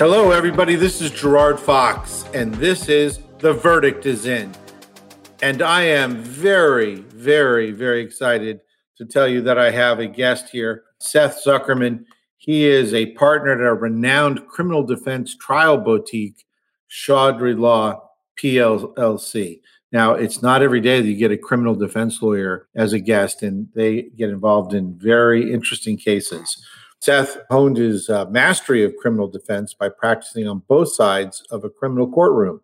Hello, everybody. This is Gerard Fox, and this is The Verdict is In. And I am very, very, very excited to tell you that I have a guest here, Seth Zuckerman. He is a partner at a renowned criminal defense trial boutique, Chaudhry Law PLLC. Now, it's not every day that you get a criminal defense lawyer as a guest, and they get involved in very interesting cases. Seth honed his uh, mastery of criminal defense by practicing on both sides of a criminal courtroom.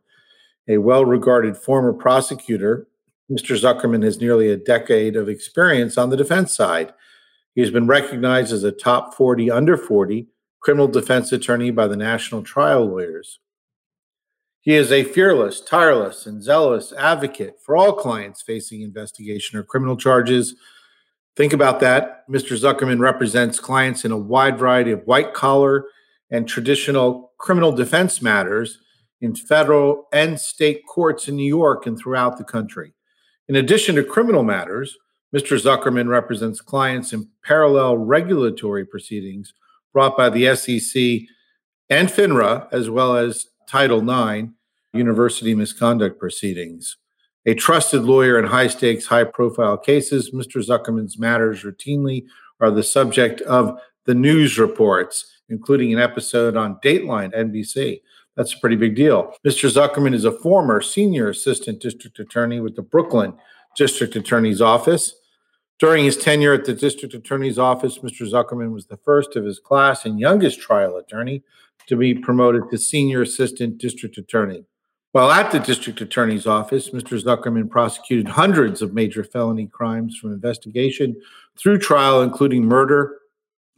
A well regarded former prosecutor, Mr. Zuckerman has nearly a decade of experience on the defense side. He has been recognized as a top 40 under 40 criminal defense attorney by the National Trial Lawyers. He is a fearless, tireless, and zealous advocate for all clients facing investigation or criminal charges. Think about that. Mr. Zuckerman represents clients in a wide variety of white collar and traditional criminal defense matters in federal and state courts in New York and throughout the country. In addition to criminal matters, Mr. Zuckerman represents clients in parallel regulatory proceedings brought by the SEC and FINRA, as well as Title IX university misconduct proceedings. A trusted lawyer in high stakes, high profile cases, Mr. Zuckerman's matters routinely are the subject of the news reports, including an episode on Dateline NBC. That's a pretty big deal. Mr. Zuckerman is a former senior assistant district attorney with the Brooklyn District Attorney's Office. During his tenure at the District Attorney's Office, Mr. Zuckerman was the first of his class and youngest trial attorney to be promoted to senior assistant district attorney. While at the district attorney's office, Mr. Zuckerman prosecuted hundreds of major felony crimes from investigation through trial, including murder,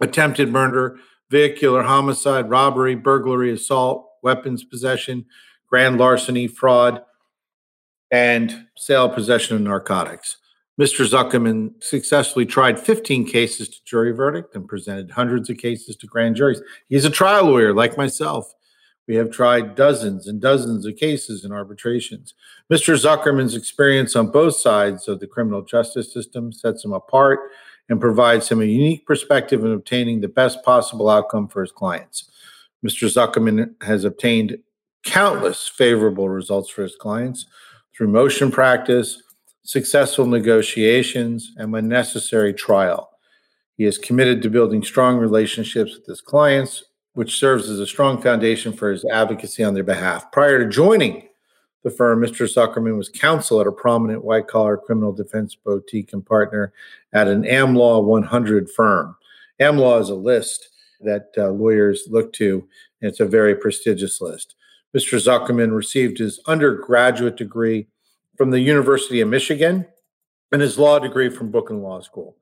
attempted murder, vehicular homicide, robbery, burglary, assault, weapons possession, grand larceny, fraud, and sale possession of narcotics. Mr. Zuckerman successfully tried 15 cases to jury verdict and presented hundreds of cases to grand juries. He's a trial lawyer like myself. We have tried dozens and dozens of cases in arbitrations. Mr. Zuckerman's experience on both sides of the criminal justice system sets him apart and provides him a unique perspective in obtaining the best possible outcome for his clients. Mr. Zuckerman has obtained countless favorable results for his clients through motion practice, successful negotiations, and when necessary, trial. He is committed to building strong relationships with his clients, which serves as a strong foundation for his advocacy on their behalf. Prior to joining the firm, Mr. Zuckerman was counsel at a prominent white collar criminal defense boutique and partner at an AmLaw 100 firm. AmLaw is a list that uh, lawyers look to, and it's a very prestigious list. Mr. Zuckerman received his undergraduate degree from the University of Michigan and his law degree from Brooklyn Law School.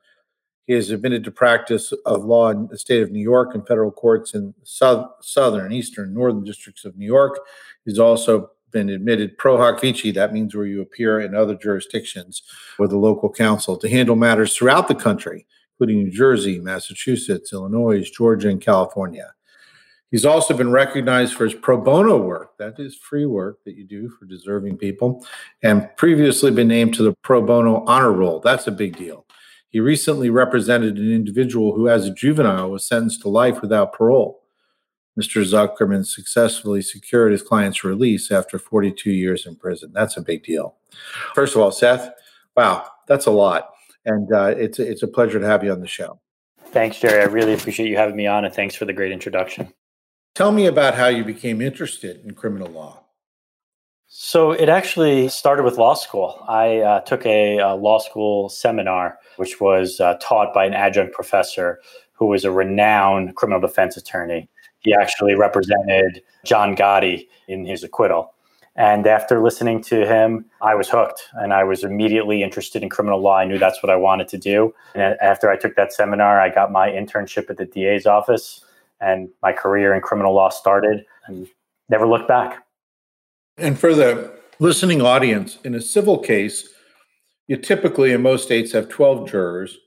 He is admitted to practice of law in the state of New York and federal courts in south, southern, eastern, northern districts of New York. He's also been admitted pro hac vice, that means where you appear in other jurisdictions with a local counsel to handle matters throughout the country, including New Jersey, Massachusetts, Illinois, Georgia, and California. He's also been recognized for his pro bono work. That is free work that you do for deserving people, and previously been named to the pro bono honor roll. That's a big deal. He recently represented an individual who, as a juvenile, was sentenced to life without parole. Mr. Zuckerman successfully secured his client's release after 42 years in prison. That's a big deal. First of all, Seth, wow, that's a lot. And uh, it's, it's a pleasure to have you on the show. Thanks, Jerry. I really appreciate you having me on, and thanks for the great introduction. Tell me about how you became interested in criminal law. So it actually started with law school. I uh, took a, a, law school seminar, which was uh, taught by an adjunct professor who was a renowned criminal defense attorney. He actually represented John Gotti in his acquittal. And after listening to him, I was hooked and I was immediately interested in criminal law. I knew that's what I wanted to do. And after I took that seminar, I got my internship at the DA's office and my career in criminal law started and never looked back. And for the listening audience, in a civil case, you typically in most states have 12 jurors,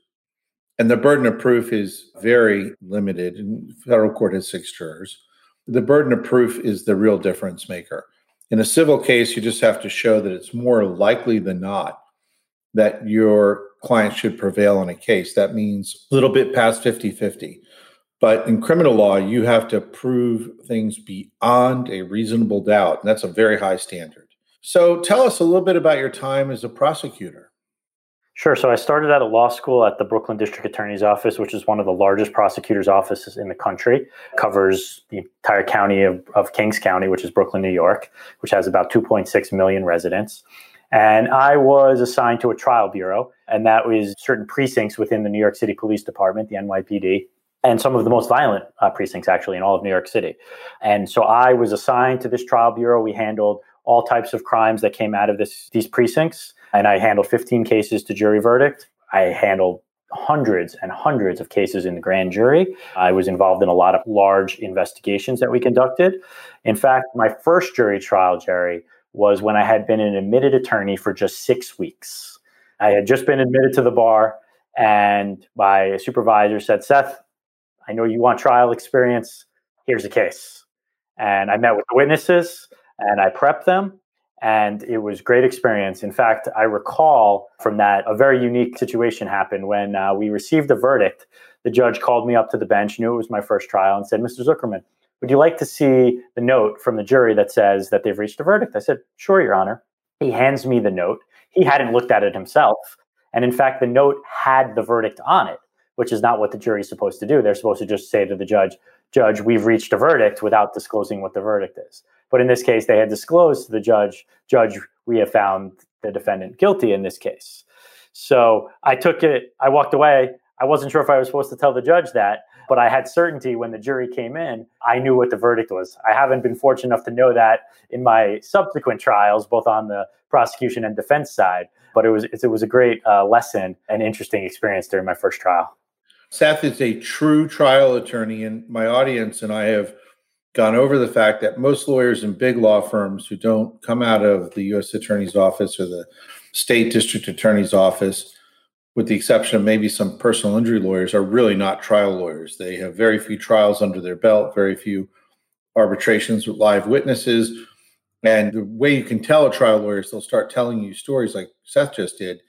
and the burden of proof is very limited. And federal court has six jurors. The burden of proof is the real difference maker. In a civil case, you just have to show that it's more likely than not that your client should prevail in a case. That means a little bit past 50 50. But in criminal law, you have to prove things beyond a reasonable doubt. And that's a very high standard. So tell us a little bit about your time as a prosecutor. Sure. So I started at a law school at the Brooklyn District Attorney's Office, which is one of the largest prosecutors' offices in the country. Covers the entire county of, of Kings County, which is Brooklyn, New York, which has about 2.6 million residents. And I was assigned to a trial bureau, and that was certain precincts within the New York City Police Department, the NYPD, and some of the most violent uh, precincts actually in all of New York City. And so I was assigned to this trial bureau. We handled all types of crimes that came out of this, these precincts and I handled 15 cases to jury verdict. I handled hundreds and hundreds of cases in the grand jury. I was involved in a lot of large investigations that we conducted. In fact, my first jury trial, Jerry, was when I had been an admitted attorney for just six weeks. I had just been admitted to the bar, and my supervisor said, Seth, I know you want trial experience. Here's a case. And I met with the witnesses and I prepped them and it was great experience. In fact, I recall from that a very unique situation happened when uh, we received the verdict. The judge called me up to the bench, knew it was my first trial, and said, "Mr. Zuckerman, would you like to see the note from the jury that says that they've reached a verdict?" I said, "Sure, Your Honor." He hands me the note. He hadn't looked at it himself, and in fact, the note had the verdict on it, which is not what the jury is supposed to do. They're supposed to just say to the judge, "Judge, we've reached a verdict," without disclosing what the verdict is. But in this case, they had disclosed to the judge, Judge, we have found the defendant guilty in this case. So I took it, I walked away. I wasn't sure if I was supposed to tell the judge that, but I had certainty when the jury came in. I knew what the verdict was. I haven't been fortunate enough to know that in my subsequent trials, both on the prosecution and defense side. But it was it was a great uh, lesson and interesting experience during my first trial. Seth is a true trial attorney, and my audience and I have gone over the fact that most lawyers in big law firms who don't come out of the U.S. Attorney's Office or the state district attorney's office, with the exception of maybe some personal injury lawyers, are really not trial lawyers. They have very few trials under their belt, very few arbitrations with live witnesses. And the way you can tell a trial lawyer is they'll start telling you stories like Seth just did,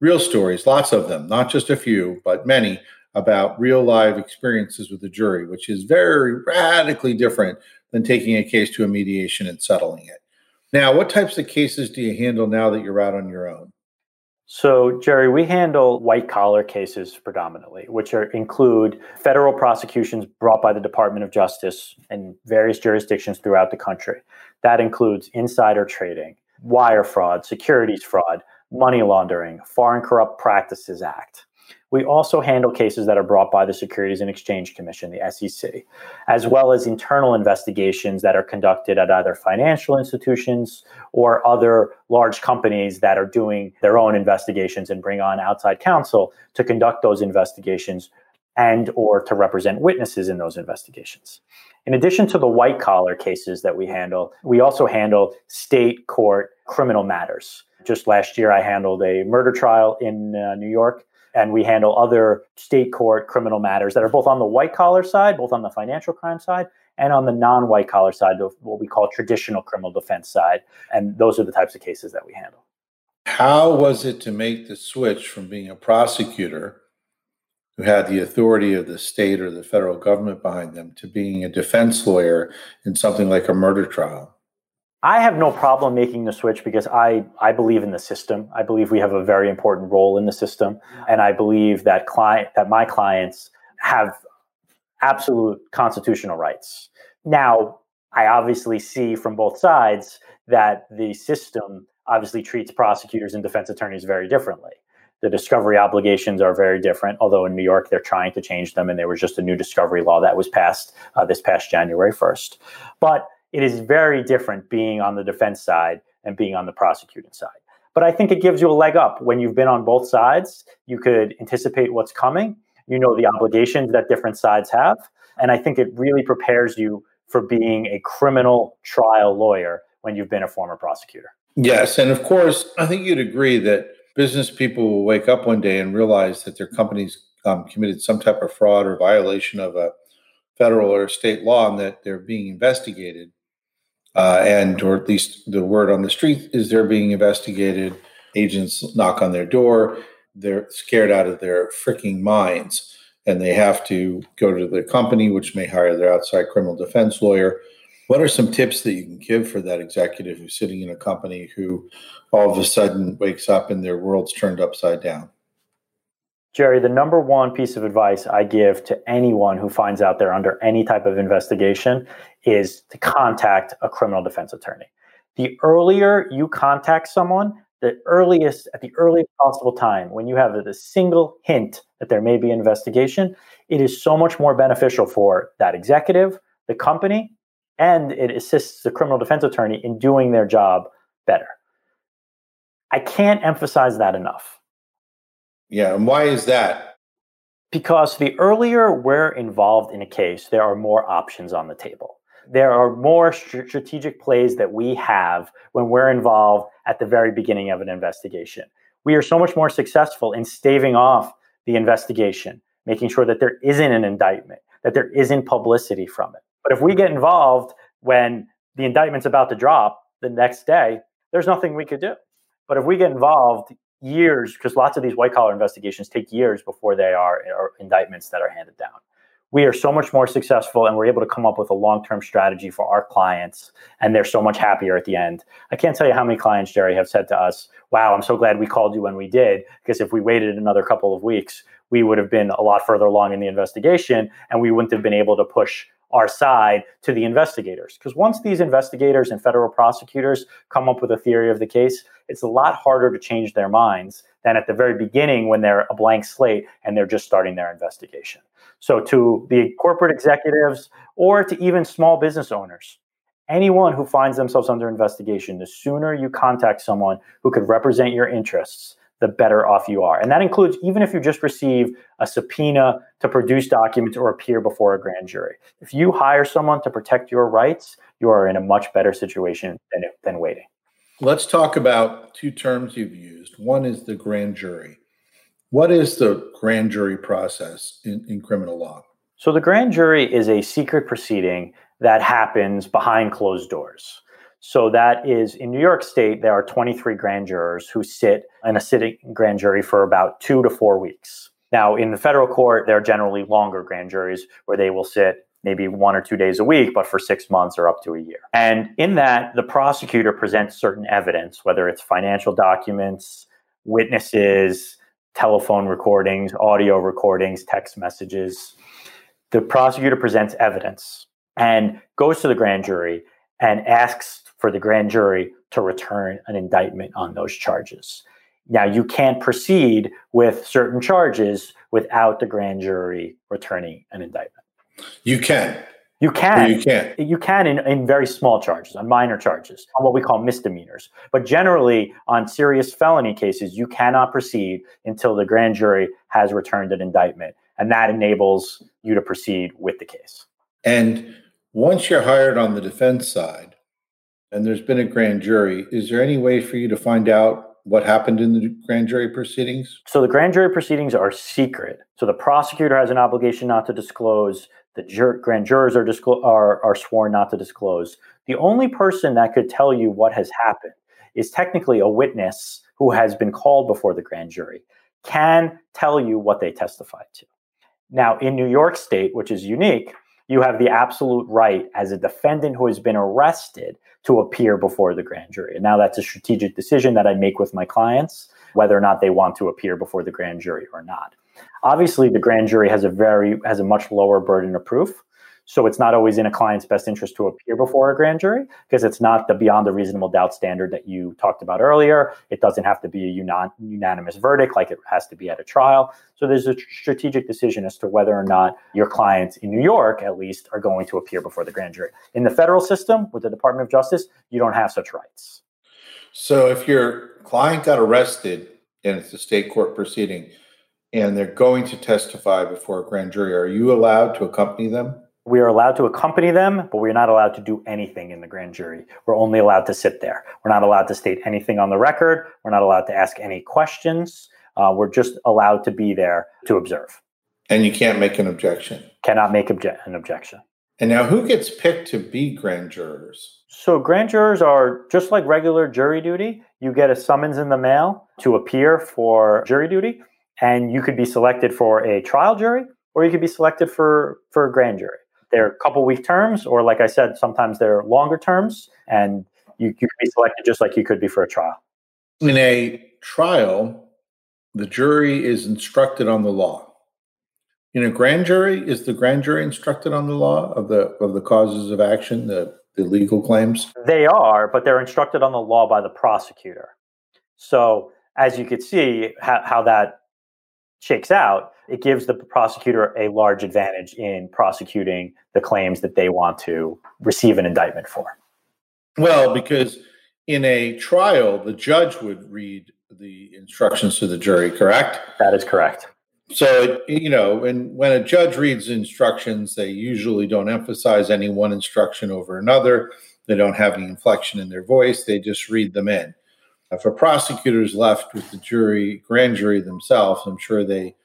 real stories, lots of them, not just a few, but many about real live experiences with the jury, which is very radically different than taking a case to a mediation and settling it. Now, what types of cases do you handle now that you're out on your own? So, Jerry, we handle white collar cases predominantly, which are, include federal prosecutions brought by the Department of Justice in various jurisdictions throughout the country. That includes insider trading, wire fraud, securities fraud, money laundering, Foreign Corrupt Practices Act. We also handle cases that are brought by the Securities and Exchange Commission, the SEC, as well as internal investigations that are conducted at either financial institutions or other large companies that are doing their own investigations and bring on outside counsel to conduct those investigations and or to represent witnesses in those investigations. In addition to the white collar cases that we handle, we also handle state court criminal matters. Just last year, I handled a murder trial in uh, New York and we handle other state court criminal matters that are both on the white collar side, both on the financial crime side, and on the non white collar side, what we call traditional criminal defense side. And those are the types of cases that we handle. How was it to make the switch from being a prosecutor who had the authority of the state or the federal government behind them to being a defense lawyer in something like a murder trial? I have no problem making the switch because I, I believe in the system. I believe we have a very important role in the system. And I believe that client that my clients have absolute constitutional rights. Now, I obviously see from both sides that the system obviously treats prosecutors and defense attorneys very differently. The discovery obligations are very different, although in New York they're trying to change them, and there was just a new discovery law that was passed uh, this past January 1st. But it is very different being on the defense side and being on the prosecuting side. But I think it gives you a leg up when you've been on both sides. You could anticipate what's coming. You know the obligations that different sides have. And I think it really prepares you for being a criminal trial lawyer when you've been a former prosecutor. Yes. And of course, I think you'd agree that business people will wake up one day and realize that their companies um, committed some type of fraud or violation of a federal or state law and that they're being investigated uh, and or at least the word on the street is they're being investigated. Agents knock on their door. They're scared out of their freaking minds. and they have to go to the company, which may hire their outside criminal defense lawyer. What are some tips that you can give for that executive who's sitting in a company who all of a sudden wakes up and their world's turned upside down? Jerry, the number one piece of advice I give to anyone who finds out they're under any type of investigation is to contact a criminal defense attorney. The earlier you contact someone, the earliest, at the earliest possible time, when you have a single hint that there may be an investigation, it is so much more beneficial for that executive, the company, and it assists the criminal defense attorney in doing their job better. I can't emphasize that enough. Yeah, and why is that? Because the earlier we're involved in a case, there are more options on the table. There are more strategic plays that we have when we're involved at the very beginning of an investigation. We are so much more successful in staving off the investigation, making sure that there isn't an indictment, that there isn't publicity from it. But if we get involved when the indictment's about to drop the next day, there's nothing we could do. But if we get involved years, because lots of these white collar investigations take years before they are, are indictments that are handed down. We are so much more successful and we're able to come up with a long term strategy for our clients, and they're so much happier at the end. I can't tell you how many clients, Jerry, have said to us, Wow, I'm so glad we called you when we did, because if we waited another couple of weeks, we would have been a lot further along in the investigation and we wouldn't have been able to push our side to the investigators. Because once these investigators and federal prosecutors come up with a theory of the case, it's a lot harder to change their minds than at the very beginning when they're a blank slate and they're just starting their investigation. So, to the corporate executives or to even small business owners, anyone who finds themselves under investigation, the sooner you contact someone who could represent your interests, the better off you are. And that includes even if you just receive a subpoena to produce documents or appear before a grand jury. If you hire someone to protect your rights, you are in a much better situation than, than waiting. Let's talk about two terms you've used. One is the grand jury. What is the grand jury process in, in criminal law? So, the grand jury is a secret proceeding that happens behind closed doors. So that is in New York State, there are 23 grand jurors who sit in a sitting grand jury for about two to four weeks. Now, in the federal court, there are generally longer grand juries where they will sit maybe one or two days a week, but for six months or up to a year. And in that, the prosecutor presents certain evidence, whether it's financial documents, witnesses, telephone recordings, audio recordings, text messages. The prosecutor presents evidence and goes to the grand jury and asks for the grand jury to return an indictment on those charges. Now, you can't proceed with certain charges without the grand jury returning an indictment. You can. You can. Or you can. You can in, in very small charges, on minor charges, on what we call misdemeanors. But generally, on serious felony cases, you cannot proceed until the grand jury has returned an indictment. And that enables you to proceed with the case. And once you're hired on the defense side, and there's been a grand jury, is there any way for you to find out what happened in the grand jury proceedings? So the grand jury proceedings are secret. So the prosecutor has an obligation not to disclose. The jur- grand jurors are, disclo- are, are sworn not to disclose. The only person that could tell you what has happened is technically a witness who has been called before the grand jury, can tell you what they testified to. Now, in New York State, which is unique, you have the absolute right as a defendant who has been arrested to appear before the grand jury. And now that's a strategic decision that I make with my clients, whether or not they want to appear before the grand jury or not. Obviously, the grand jury has a very has a much lower burden of proof. So it's not always in a client's best interest to appear before a grand jury because it's not the beyond a reasonable doubt standard that you talked about earlier. It doesn't have to be a unan- unanimous verdict like it has to be at a trial. So there's a strategic decision as to whether or not your clients in New York, at least, are going to appear before the grand jury. In the federal system with the Department of Justice, you don't have such rights. So if your client got arrested and it's a state court proceeding and they're going to testify before a grand jury, are you allowed to accompany them? We are allowed to accompany them, but we're not allowed to do anything in the grand jury. We're only allowed to sit there. We're not allowed to state anything on the record. We're not allowed to ask any questions. Uh, we're just allowed to be there to observe. And you can't make an objection. Cannot make obje- an objection. And now, who gets picked to be grand jurors? So, grand jurors are just like regular jury duty. You get a summons in the mail to appear for jury duty, and you could be selected for a trial jury or you could be selected for for a grand jury. They're a couple week terms, or like I said, sometimes they're longer terms, and you, you could be selected just like you could be for a trial. In a trial, the jury is instructed on the law. In a grand jury, is the grand jury instructed on the law of the of the causes of action, the, the legal claims? They are, but they're instructed on the law by the prosecutor. So as you could see how, how that shakes out, it gives the prosecutor a large advantage in prosecuting the claims that they want to receive an indictment for. Well, because in a trial, the judge would read the instructions to the jury, correct? That is correct. So, you know, and when a judge reads instructions, they usually don't emphasize any one instruction over another. They don't have any inflection in their voice. They just read them in. If a prosecutor is left with the jury, grand jury themselves, I'm sure they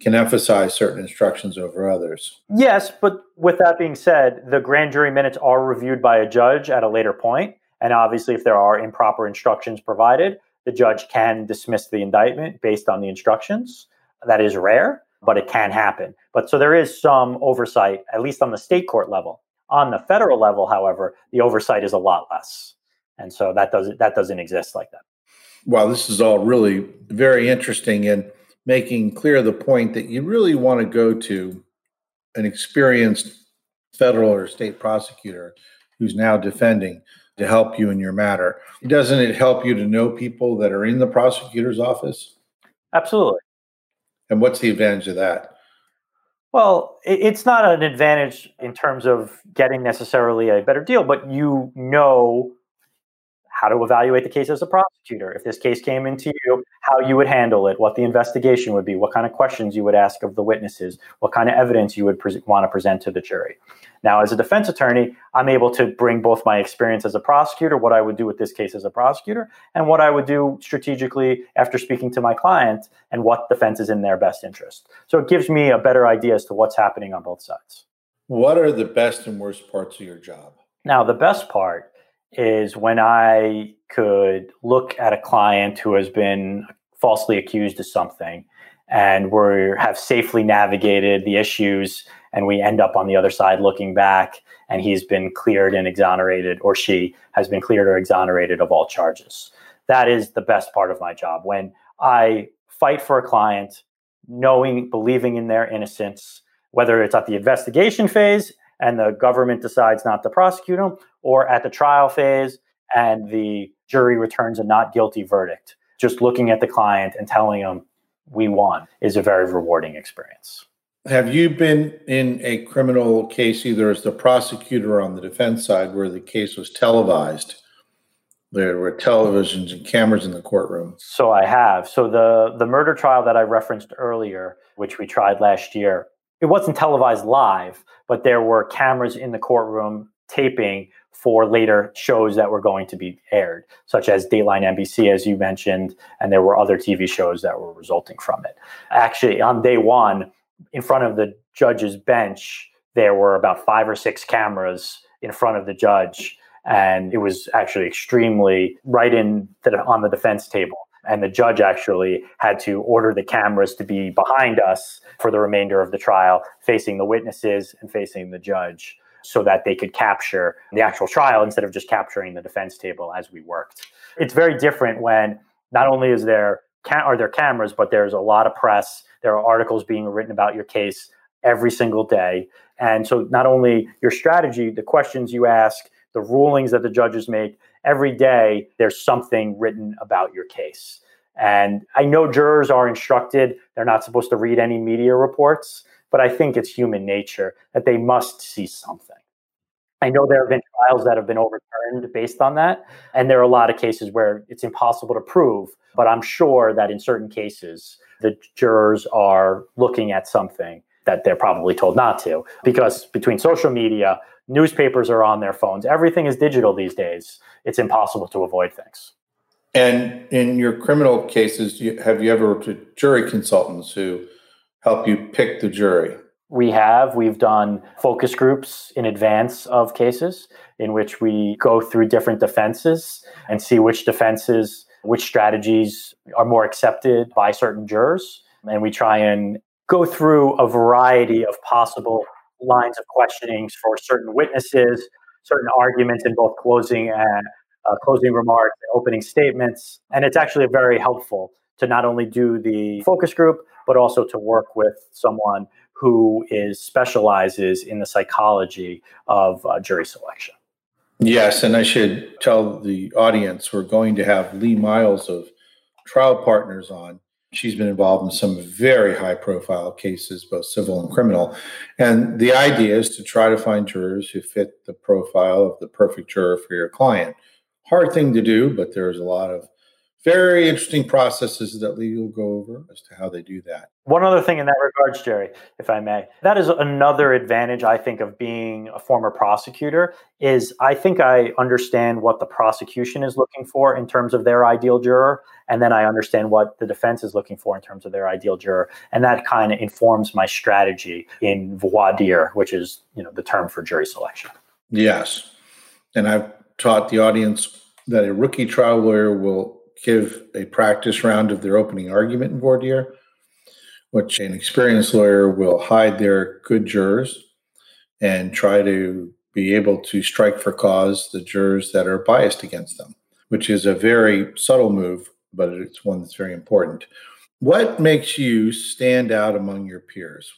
can emphasize certain instructions over others. Yes, but with that being said, the grand jury minutes are reviewed by a judge at a later point, and obviously, if there are improper instructions provided, the judge can dismiss the indictment based on the instructions. That is rare, but it can happen. But so there is some oversight, at least on the state court level. On the federal level, however, the oversight is a lot less, and so that doesn't that doesn't exist like that. Wow, this is all really very interesting and making clear the point that you really want to go to an experienced federal or state prosecutor who's now defending to help you in your matter. Doesn't it help you to know people that are in the prosecutor's office? Absolutely. And what's the advantage of that? Well, it's not an advantage in terms of getting necessarily a better deal, but you know how to evaluate the case as a prosecutor. If this case came into you, how you would handle it, what the investigation would be, what kind of questions you would ask of the witnesses, what kind of evidence you would pre- want to present to the jury. Now, as a defense attorney, I'm able to bring both my experience as a prosecutor, what I would do with this case as a prosecutor, and what I would do strategically after speaking to my client and what defense is in their best interest. So it gives me a better idea as to what's happening on both sides. What are the best and worst parts of your job? Now, the best part is when I could look at a client who has been falsely accused of something and we have safely navigated the issues and we end up on the other side looking back and he's been cleared and exonerated or she has been cleared or exonerated of all charges. That is the best part of my job. When i fight for a client knowing believing in their innocence whether it's at the investigation phase and the government decides not to prosecute them, or at the trial phase and the jury returns a not guilty verdict. Just looking at the client and telling them we won is a very rewarding experience. Have you been in a criminal case either as the prosecutor or on the defense side where the case was televised? There were televisions and cameras in the courtroom. So I have. So the the murder trial that I referenced earlier, which we tried last year, it wasn't televised live, but there were cameras in the courtroom taping for later shows that were going to be aired, such as Dateline NBC, as you mentioned, and there were other TV shows that were resulting from it. Actually, on day one, in front of the judge's bench, there were about five or six cameras in front of the judge, and it was actually extremely right in the, on the defense table and the judge actually had to order the cameras to be behind us for the remainder of the trial, facing the witnesses and facing the judge, so that they could capture the actual trial instead of just capturing the defense table as we worked. It's very different when not only is there are there cameras, but there's a lot of press. There are articles being written about your case every single day. And so not only your strategy, the questions you ask, the rulings that the judges make, every day there's something written about your case. And I know jurors are instructed, they're not supposed to read any media reports, but I think it's human nature that they must see something. I know there have been trials that have been overturned based on that. And there are a lot of cases where it's impossible to prove, but I'm sure that in certain cases, the jurors are looking at something that they're probably told not to. Because between social media, newspapers are on their phones, everything is digital these days. It's impossible to avoid things. And in your criminal cases, have you ever worked with jury consultants who help you pick the jury? We have. We've done focus groups in advance of cases in which we go through different defenses and see which defenses, which strategies are more accepted by certain jurors. And we try and go through a variety of possible lines of questionings for certain witnesses, certain arguments in both closing and uh, closing remarks and opening statements. And it's actually very helpful to not only do the focus group, but also to work with someone who is specializes in the psychology of uh, jury selection. Yes, and I should tell the audience we're going to have Lee Miles of Trial Partners on. She's been involved in some very high profile cases, both civil and criminal. And the idea is to try to find jurors who fit the profile of the perfect juror for your client. Hard thing to do, but there's a lot of very interesting processes that Lee will go over as to how they do that. One other thing in that regards, Jerry, if I may, that is another advantage I think of being a former prosecutor is I think I understand what the prosecution is looking for in terms of their ideal juror, and then I understand what the defense is looking for in terms of their ideal juror, and that kind of informs my strategy in voir dire, which is you know the term for jury selection. Yes, and I've taught the audience that a rookie trial lawyer will give a practice round of their opening argument in voir dire, which an experienced lawyer will hide their good jurors and try to be able to strike for cause the jurors that are biased against them, which is a very subtle move, but it's one that's very important. What makes you stand out among your peers?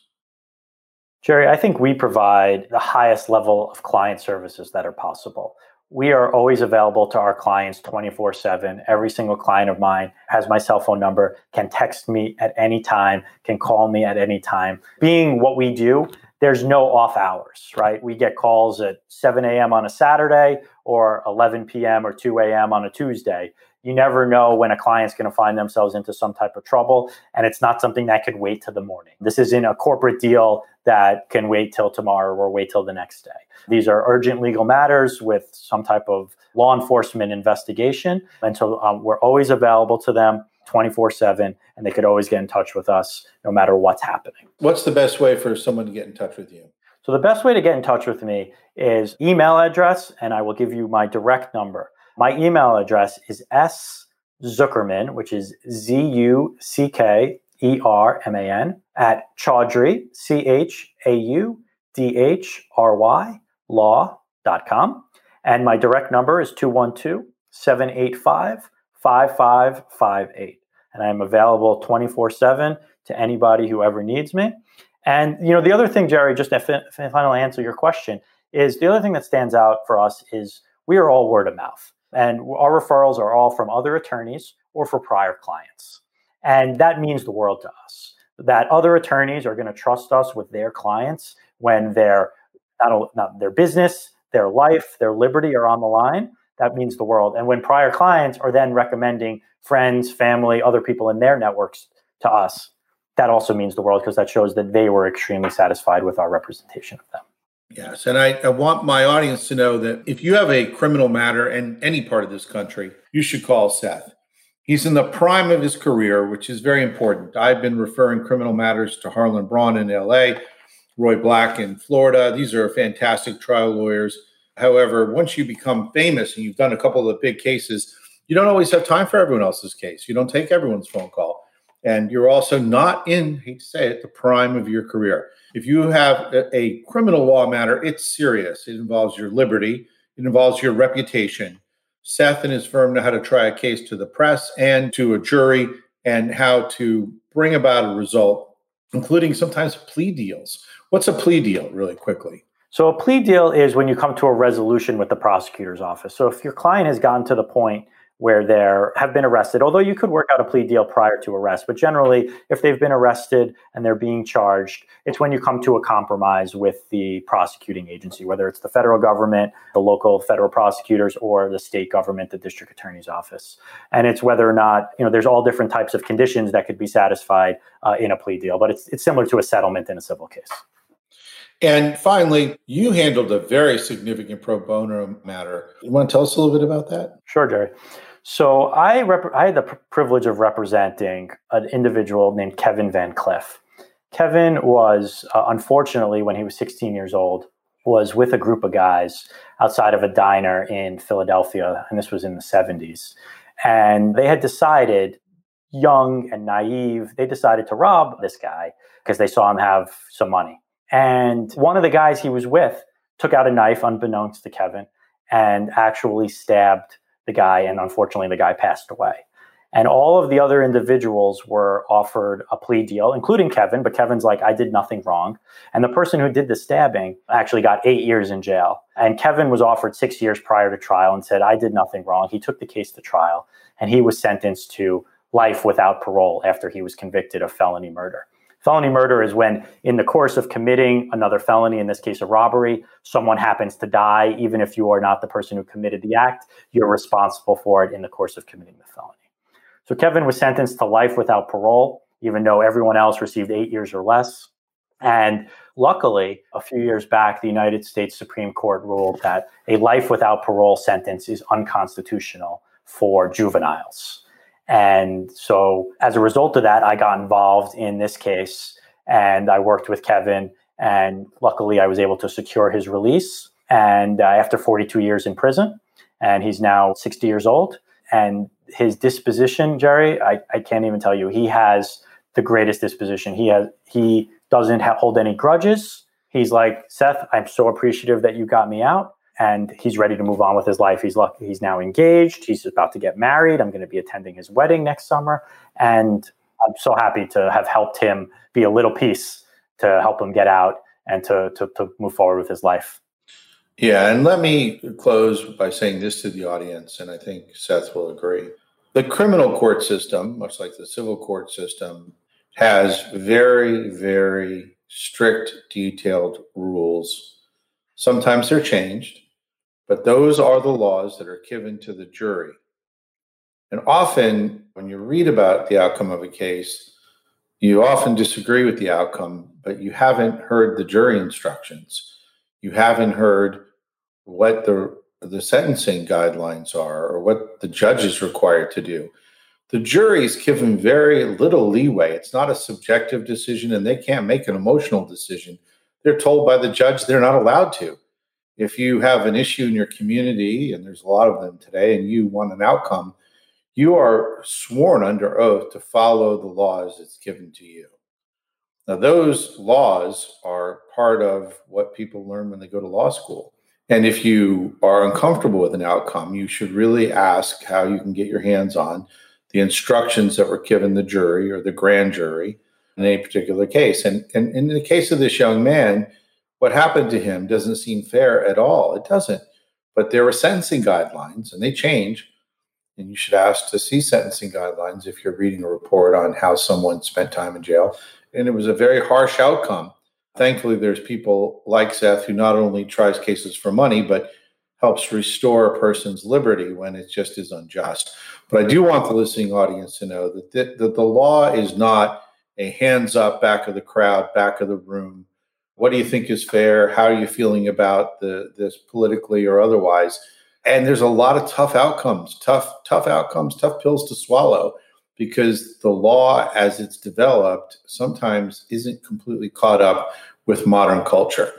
Jerry, I think we provide the highest level of client services that are possible we are always available to our clients 24 7. Every single client of mine has my cell phone number, can text me at any time, can call me at any time. Being what we do, there's no off hours, right? We get calls at 7 a.m. on a Saturday or 11 p.m. or 2 a.m. on a Tuesday. You never know when a client's going to find themselves into some type of trouble, and it's not something that could wait till the morning. This isn't a corporate deal that can wait till tomorrow or wait till the next day. These are urgent legal matters with some type of law enforcement investigation. And so um, we're always available to them 24 7, and they could always get in touch with us no matter what's happening. What's the best way for someone to get in touch with you? So, the best way to get in touch with me is email address, and I will give you my direct number. My email address is s zuckerman, which is Z U C K E R M A N, at Chaudhry, C H A U D H R Y, law.com. And my direct number is 212 785 5558. And I'm available 24 7 to anybody who ever needs me. And you know, the other thing, Jerry, just to finally answer your question, is the other thing that stands out for us is we are all word of mouth. And our referrals are all from other attorneys or for prior clients. And that means the world to us. That other attorneys are going to trust us with their clients when their not, not their business, their life, their liberty are on the line. That means the world. And when prior clients are then recommending friends, family, other people in their networks to us, that also means the world because that shows that they were extremely satisfied with our representation of them. Yes. And I, I, want my audience to know that if you have a criminal matter in any part of this country, you should call Seth. He's in the prime of his career, which is very important. I've been referring criminal matters to Harland Braun in LA, Roy Black in Florida. These are fantastic trial lawyers. However, once you become famous and you've done a couple of the big cases, you don't always have time for everyone else's case. You don't take everyone's phone call. And you're also not in, hate to say it, the prime of your career. If you have a, criminal law matter, it's serious. It involves your liberty, it involves your reputation, Seth and his firm know how to try a case to the press and to a jury and how to bring about a result, including sometimes plea deals. What's a plea deal, really quickly? So, a plea deal is when you come to a resolution with the prosecutor's office. So, if your client has gotten to the point where they have been arrested, although you could work out a plea deal prior to arrest. But generally, if they've been arrested and they're being charged, it's when you come to a compromise with the prosecuting agency, whether it's the federal government, the local federal prosecutors, or the state government, the district attorney's office. And it's whether or not, you know, there's all different types of conditions that could be satisfied uh, in a plea deal, but it's, it's similar to a settlement in a civil case. And finally, you handled a very significant pro bono matter. You want to tell us a little bit about that? Sure, Jerry. So I rep- I had the pr- privilege of representing an individual named Kevin Van Cliff. Kevin was uh, unfortunately when he was 16 years old was with a group of guys outside of a diner in Philadelphia and this was in the 70s. And they had decided young and naive, they decided to rob this guy because they saw him have some money. And one of the guys he was with took out a knife, unbeknownst to Kevin, and actually stabbed the guy. And unfortunately, the guy passed away. And all of the other individuals were offered a plea deal, including Kevin. But Kevin's like, I did nothing wrong. And the person who did the stabbing actually got eight years in jail. And Kevin was offered six years prior to trial and said, I did nothing wrong. He took the case to trial and he was sentenced to life without parole after he was convicted of felony murder. Felony murder is when, in the course of committing another felony, in this case a robbery, someone happens to die, even if you are not the person who committed the act, you're responsible for it in the course of committing the felony. So Kevin was sentenced to life without parole, even though everyone else received eight years or less. And luckily, a few years back, the United States Supreme Court ruled that a life without parole sentence is unconstitutional for juveniles. And so, as a result of that, I got involved in this case and I worked with Kevin. And luckily, I was able to secure his release. And uh, after 42 years in prison, and he's now 60 years old. And his disposition, Jerry, I, I can't even tell you. He has the greatest disposition. He has he doesn't hold any grudges. He's like Seth. I'm so appreciative that you got me out and he's ready to move on with his life. He's lucky he's now engaged. He's about to get married. I'm going to be attending his wedding next summer, and I'm so happy to have helped him be a little piece to help him get out and to to, to move forward with his life. Yeah, and let me close by saying this to the audience, and I think Seth will agree. The criminal court system, much like the civil court system, has very, very strict, detailed rules. Sometimes they're changed, but those are the laws that are given to the jury. And often, when you read about the outcome of a case, you often disagree with the outcome, but you haven't heard the jury instructions. You haven't heard what the the sentencing guidelines are or what the judge is required to do. The jury is given very little leeway. It's not a subjective decision and they can't make an emotional decision. They're told by the judge they're not allowed to if you have an issue in your community, and there's a lot of them today, and you want an outcome, you are sworn under oath to follow the laws that's given to you. Now, those laws are part of what people learn when they go to law school. And if you are uncomfortable with an outcome, you should really ask how you can get your hands on the instructions that were given the jury or the grand jury in any particular case. And, and in the case of this young man, what happened to him doesn't seem fair at all. It doesn't. But there were sentencing guidelines and they change. And you should ask to see sentencing guidelines if you're reading a report on how someone spent time in jail. And it was a very harsh outcome. Thankfully, there's people like Seth who not only tries cases for money, but helps restore a person's liberty when it just is unjust. But I do want the listening audience to know that the, that the law is not a hands up, back of the crowd, back of the room what do you think is fair? How are you feeling about the, this politically or otherwise? And there's a lot of tough outcomes, tough, tough outcomes, tough pills to swallow because the law as it's developed sometimes isn't completely caught up with modern culture.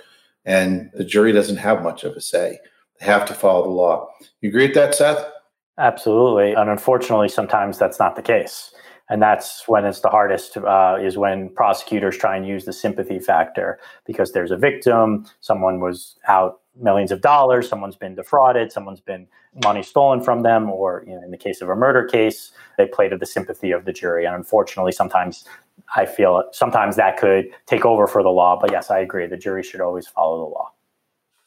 And the jury doesn't have much of a say. They have to follow the law. You agree with that, Seth? Absolutely. And unfortunately, sometimes that's not the case and that's when it's the hardest uh, is when prosecutors try and use the sympathy factor because there's a victim someone was out millions of dollars someone's been defrauded someone's been money stolen from them or you know, in the case of a murder case they play to the sympathy of the jury. And unfortunately sometimes i feel sometimes that could take over for the law. But yes i agree the jury should always follow the law.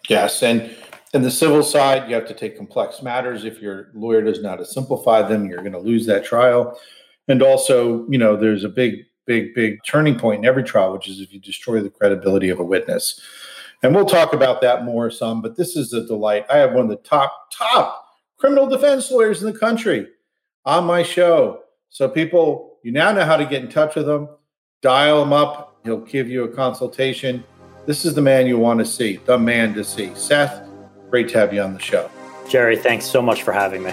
Yes and in the civil side you have to take complex matters. If your lawyer how to simplify them you're going to lose that trial and also, you know, there's a big, big, big turning point in every trial, which is if you destroy the credibility of a witness. And we'll talk about that more some, but this is a delight. I have one of the top, top criminal defense lawyers in the country on my show. So, people, you now know how to get in touch with him. Dial him up, he'll give you a consultation. This is the man you want to see, the man to see. Seth, great to have you on the show. Jerry, thanks so much for having me.